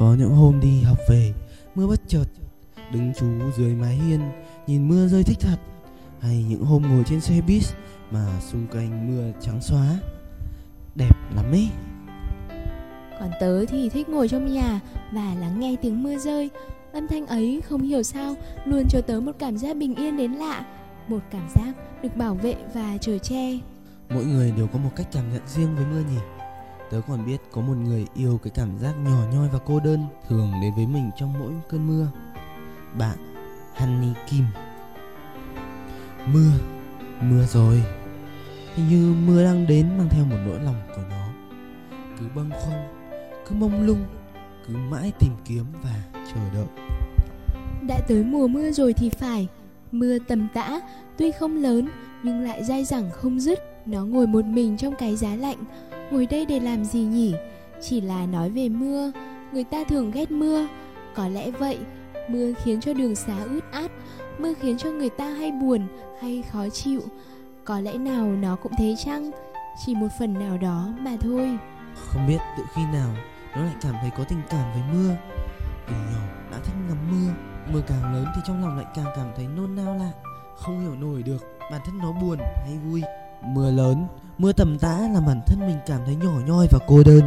Có những hôm đi học về Mưa bất chợt Đứng chú dưới mái hiên Nhìn mưa rơi thích thật Hay những hôm ngồi trên xe bus Mà xung quanh mưa trắng xóa Đẹp lắm ấy Còn tớ thì thích ngồi trong nhà và lắng nghe tiếng mưa rơi. Âm thanh ấy không hiểu sao luôn cho tớ một cảm giác bình yên đến lạ, một cảm giác được bảo vệ và chở che. Mỗi người đều có một cách cảm nhận riêng với mưa nhỉ Tớ còn biết có một người yêu cái cảm giác nhỏ nhoi và cô đơn Thường đến với mình trong mỗi cơn mưa Bạn Honey Kim Mưa Mưa rồi Hình như mưa đang đến mang theo một nỗi lòng của nó Cứ bâng khuâng Cứ mông lung Cứ mãi tìm kiếm và chờ đợi Đã tới mùa mưa rồi thì phải. Mưa tầm tã, tuy không lớn nhưng lại dai dẳng không dứt. Nó ngồi một mình trong cái giá lạnh. Ngồi đây để làm gì nhỉ? Chỉ là nói về mưa. Người ta thường ghét mưa. Có lẽ vậy, mưa khiến cho đường xá ướt át. Mưa khiến cho người ta hay buồn, hay khó chịu. Có lẽ nào nó cũng thế chăng? Chỉ một phần nào đó mà thôi. Không biết tự khi nào Nó lại cảm thấy có tình cảm với mưa Từ nhỏ đã thích ngắm mưa Mưa càng lớn thì trong lòng lại càng cảm thấy nôn nao lạ Không hiểu nổi được Bản thân nó buồn hay vui Mưa lớn. Mưa tầm tã làm bản thân mình cảm thấy nhỏ nhoi và cô đơn.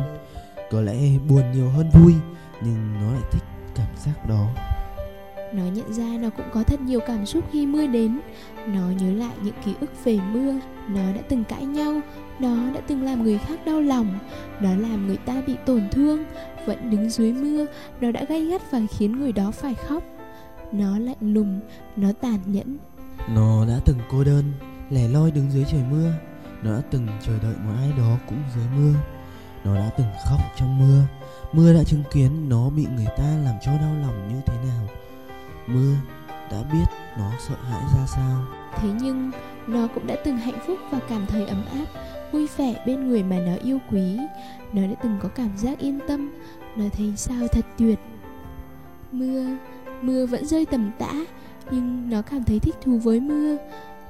Có lẽ buồn nhiều hơn vui Nhưng nó lại thích cảm giác đó. Nó nhận ra nó cũng có thật nhiều cảm xúc khi mưa đến. Nó nhớ lại những ký ức về mưa. Nó đã từng cãi nhau. Nó đã từng làm người khác đau lòng. Nó làm người ta bị tổn thương. Vẫn đứng dưới mưa Nó đã gay gắt và khiến người đó phải khóc. Nó lạnh lùng Nó tàn nhẫn. Nó đã từng cô đơn Lẻ loi đứng dưới trời mưa Nó đã từng chờ đợi một ai đó cũng dưới mưa. Nó đã từng khóc trong mưa Mưa đã chứng kiến nó bị người ta làm cho đau lòng như thế nào. Mưa đã biết nó sợ hãi ra sao. Thế nhưng nó cũng đã từng hạnh phúc và cảm thấy ấm áp Vui vẻ bên người mà nó yêu quý. Nó đã từng có cảm giác yên tâm Nó thấy sao thật tuyệt. Mưa, mưa vẫn rơi tầm tã Nhưng nó cảm thấy thích thú với mưa.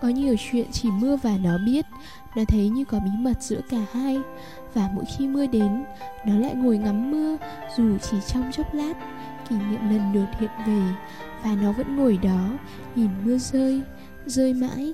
Có nhiều chuyện chỉ mưa và nó biết. Nó thấy như có bí mật giữa cả hai. Và mỗi khi mưa đến, Nó lại ngồi ngắm mưa, Dù chỉ trong chốc lát. Kỷ niệm lần lượt hiện về, Và nó vẫn ngồi đó, Nhìn mưa rơi Rơi mãi.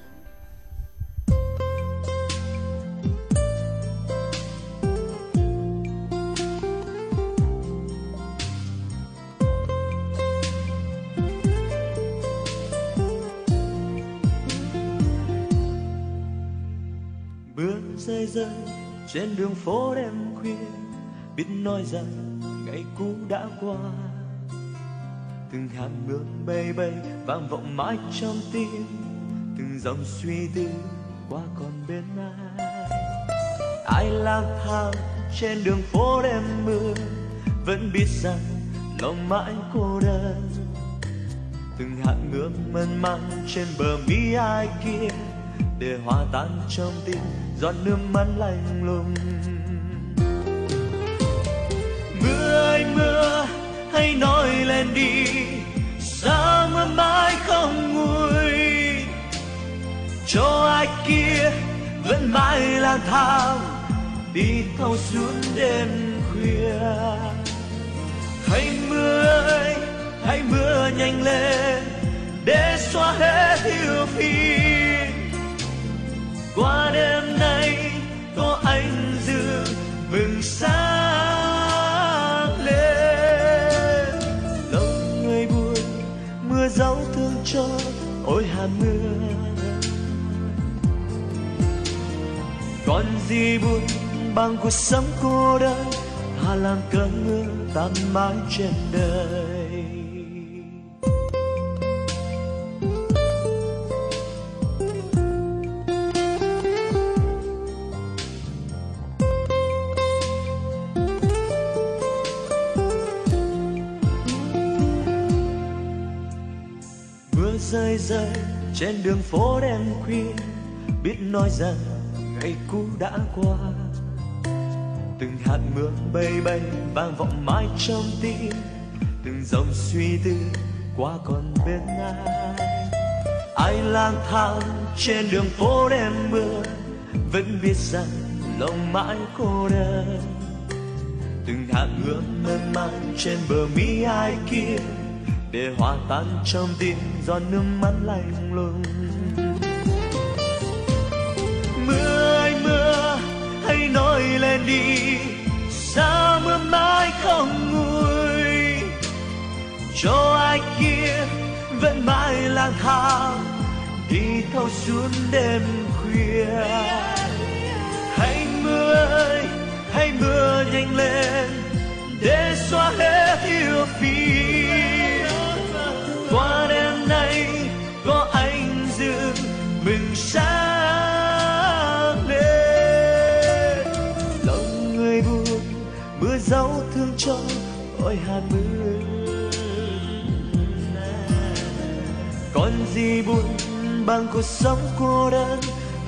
Rơi rơi trên đường phố đêm khuya, biết nói rằng ngày cũ đã qua. Từng hạt mưa bay bay vang vọng mãi trong tim, từng dòng suy tư qua còn bên ai. Ai lang thang trên đường phố đêm mưa, vẫn biết rằng lòng mãi cô đơn. Từng hạt mưa mơn man trên bờ mi ai kia, để hòa tan trong tim giọt nước mắt lạnh lùng. Mưa ơi mưa, hãy nói lên đi sao mưa mãi không nguôi. Cho ai kia vẫn mãi lang thang, đi thâu suốt đêm khuya. Hãy mưa ơi, hãy mưa nhanh lên, để xóa hết ưu phiền qua đêm nay, có anh dư bừng sáng lên. Lòng người buồn, mưa giấu thương cho, ôi hà mưa. Còn gì buồn, bằng cuộc sống cô đơn, hà làm cơn mưa tan mãi trên đời. Rơi rơi trên đường phố đêm khuya, biết nói rằng ngày cũ đã qua. Từng hạt mưa bay bay vang vọng mãi trong tim, từng dòng suy tư qua còn bên ai. Ai lang thang trên đường phố đêm mưa, vẫn biết rằng lòng mãi cô đơn. Từng hạt mưa mơ mang trên bờ mi ai kia để hòa tan trong tim giọt nước mắt lạnh lùng. Mưa ơi, mưa, hãy nói lên đi, sao mưa mãi không nguôi? Cho ai kia vẫn mãi lang thang đi thâu suốt đêm khuya. Hãy mưa ơi, hãy mưa nhanh lên, để xóa hết yêu phiền qua đêm nay, có anh giữ mình sáng lên. Lòng người buồn, mưa dấu thương cho ôi hạt mưa. Còn gì buồn, bằng cuộc sống cô đơn,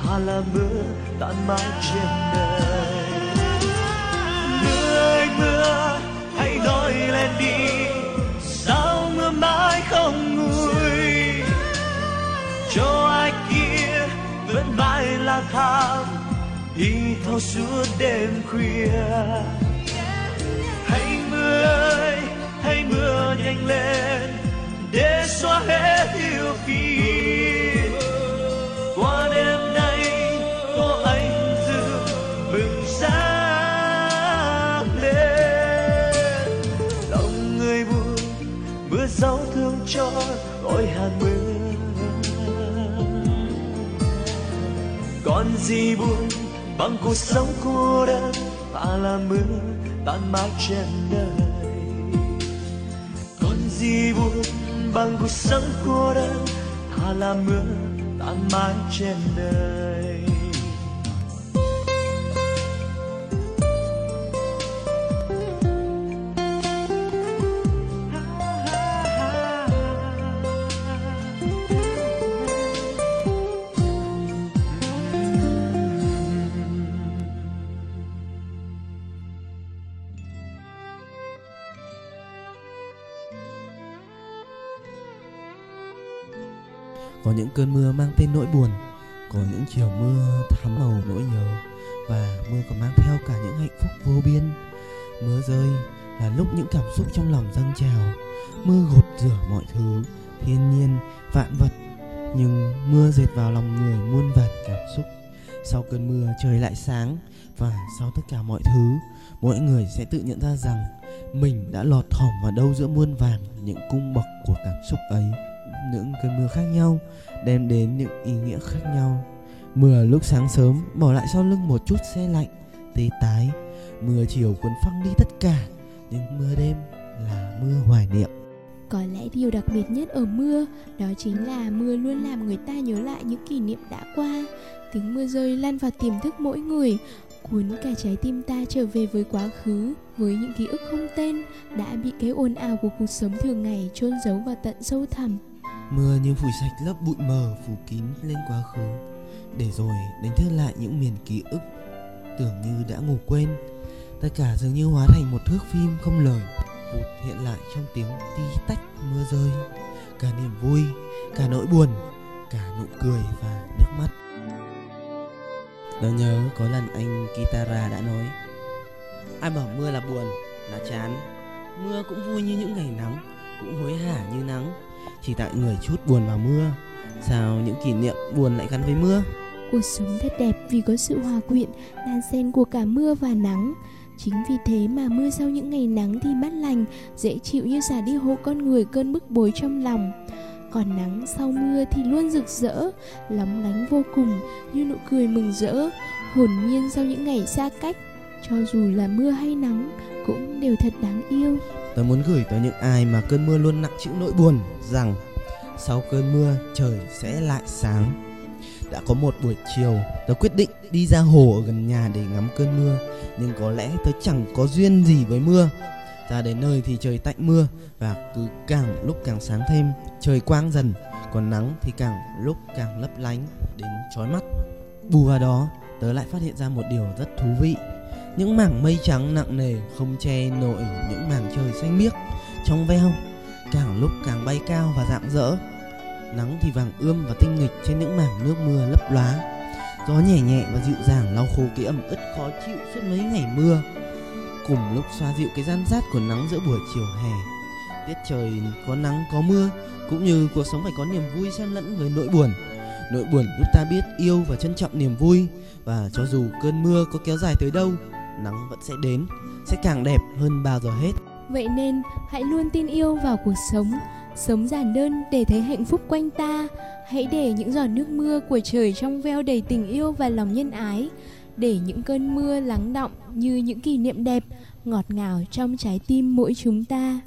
hà là mưa tàn mãi trên đời. Lang thang đi thâu suốt đêm khuya. Hãy mưa ơi, hãy mưa nhanh lên, để xóa hết yêu phiền qua đêm nay, có anh giữ mừng sáng lên. Lòng người buồn, mưa gió thương cho, gọi hàng mưa. Gì buồn, bằng cuộc sống cô đơn ta là mưa tan mãi trên đời. Còn gì buồn, bằng cuộc sống cô đơn thà là mưa tan mãi trên đời. Cảm xúc trong lòng dâng trào. Mưa gột rửa mọi thứ Thiên nhiên, vạn vật Nhưng mưa dệt vào lòng người muôn vàn cảm xúc. Sau cơn mưa trời lại sáng Và sau tất cả mọi thứ Mỗi người sẽ tự nhận ra rằng Mình đã lọt thỏm vào đâu giữa muôn vàn Những cung bậc của cảm xúc ấy. Những cơn mưa khác nhau đem đến những ý nghĩa khác nhau. Mưa lúc sáng sớm bỏ lại sau lưng một chút xe lạnh tê tái. Mưa chiều cuốn phăng đi tất cả nhưng mưa đêm là mưa hoài niệm. Có lẽ điều đặc biệt nhất ở mưa Đó chính là mưa luôn làm người ta nhớ lại những kỷ niệm đã qua. Tiếng mưa rơi lan vào tiềm thức mỗi người Cuốn cả trái tim ta trở về với quá khứ Với những ký ức không tên Đã bị cái ồn ào của cuộc sống thường ngày chôn giấu vào tận sâu thẳm. Mưa như phủi sạch lớp bụi mờ phủ kín lên quá khứ để rồi đánh thức lại những miền ký ức tưởng như đã ngủ quên tất cả dường như hóa thành một thước phim không lời vụt hiện lại trong tiếng tí tách mưa rơi. Cả niềm vui cả nỗi buồn cả nụ cười và nước mắt. Tớ nhớ có lần anh Kitara đã nói Ai bảo mưa là buồn, là chán. Mưa cũng vui như những ngày nắng Cũng hối hả như nắng. Chỉ tại người chút buồn vào mưa Sao những kỷ niệm buồn lại gắn với mưa? Cuộc sống thật đẹp vì có sự hòa quyện, đan xen của cả mưa và nắng. Chính vì thế mà mưa sau những ngày nắng thì mát lành, dễ chịu như xả đi hộ con người cơn bức bối trong lòng. Còn nắng sau mưa thì luôn rực rỡ, lóng lánh vô cùng như nụ cười mừng rỡ, hồn nhiên sau những ngày xa cách. Cho dù là mưa hay nắng cũng đều thật đáng yêu. Tớ muốn gửi tới những ai mà cơn mưa luôn nặng chịu nỗi buồn Rằng sau cơn mưa trời sẽ lại sáng đã có một buổi chiều, tớ quyết định đi ra hồ ở gần nhà để ngắm cơn mưa. Nhưng có lẽ tớ chẳng có duyên gì với mưa. Ra đến nơi thì trời tạnh mưa, Và cứ càng lúc càng sáng thêm, Trời quang dần. Còn nắng thì càng lúc càng lấp lánh đến chói mắt. Bù vào đó, tớ lại phát hiện ra một điều rất thú vị. Những mảng mây trắng nặng nề không che nổi những mảng trời xanh biếc trong veo, càng lúc càng bay cao và rạng rỡ nắng thì vàng ươm và tinh nghịch trên những mảng nước mưa lấp lóa. Gió nhẹ nhẹ và dịu dàng lau khô cái ẩm ướt khó chịu suốt mấy ngày mưa. Cùng lúc xoa dịu cái gian rát của nắng giữa buổi chiều hè. Tiết trời có nắng, có mưa, cũng như cuộc sống phải có niềm vui xen lẫn với nỗi buồn. Nỗi buồn giúp ta biết yêu và trân trọng niềm vui. Và cho dù cơn mưa có kéo dài tới đâu, nắng vẫn sẽ đến, sẽ càng đẹp hơn bao giờ hết. Vậy nên hãy luôn tin yêu vào cuộc sống Sống giản đơn để thấy hạnh phúc quanh ta. Hãy để những giọt nước mưa của trời trong veo đầy tình yêu và lòng nhân ái. Để những cơn mưa lắng động như những kỷ niệm đẹp Ngọt ngào trong trái tim mỗi chúng ta.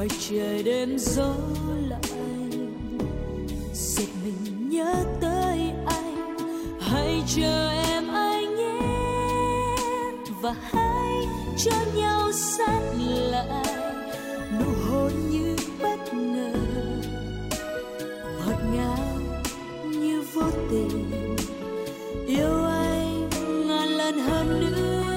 Ngoài trời đêm gió lạnh giật mình nhớ tới anh. Hãy chờ em anh nhé và hãy cho nhau sát lại. Nụ hôn như bất ngờ ngọt ngào như vô tình. Yêu anh ngàn lần hơn nữa.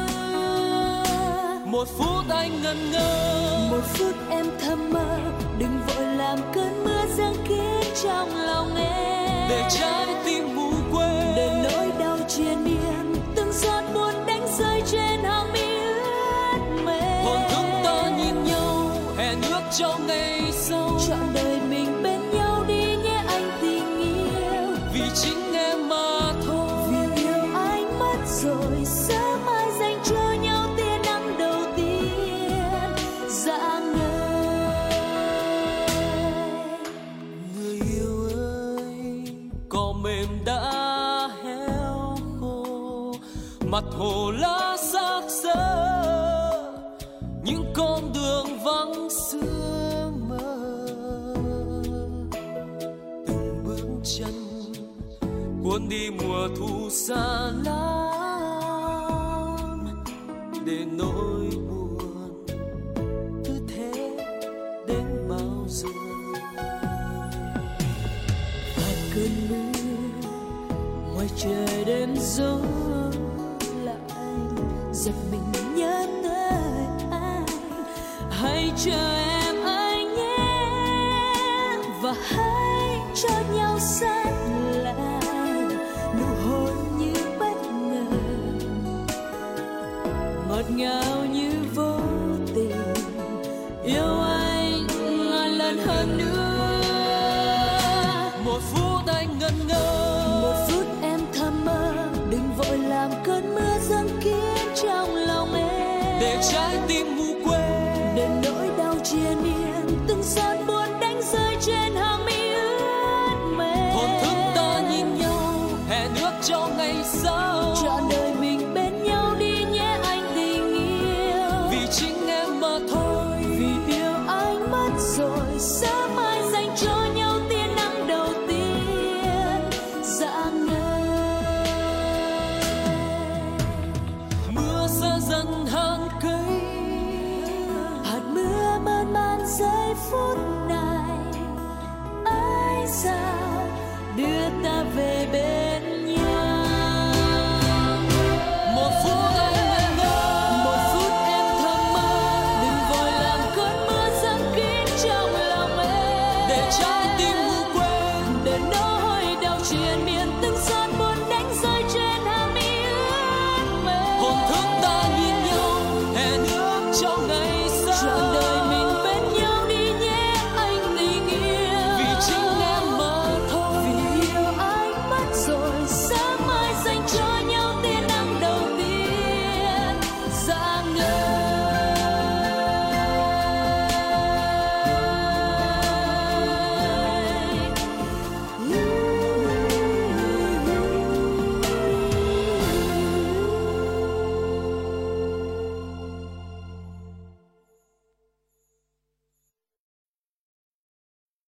Một phút anh ngần ngơ. Một phút em thầm mơ đừng vội làm cơn mưa giăng kín trong lòng em. Để trái hồ lá xác xơ, những con đường vắng xưa mơ từng bước chân, cuốn đi mùa thu xa ngọt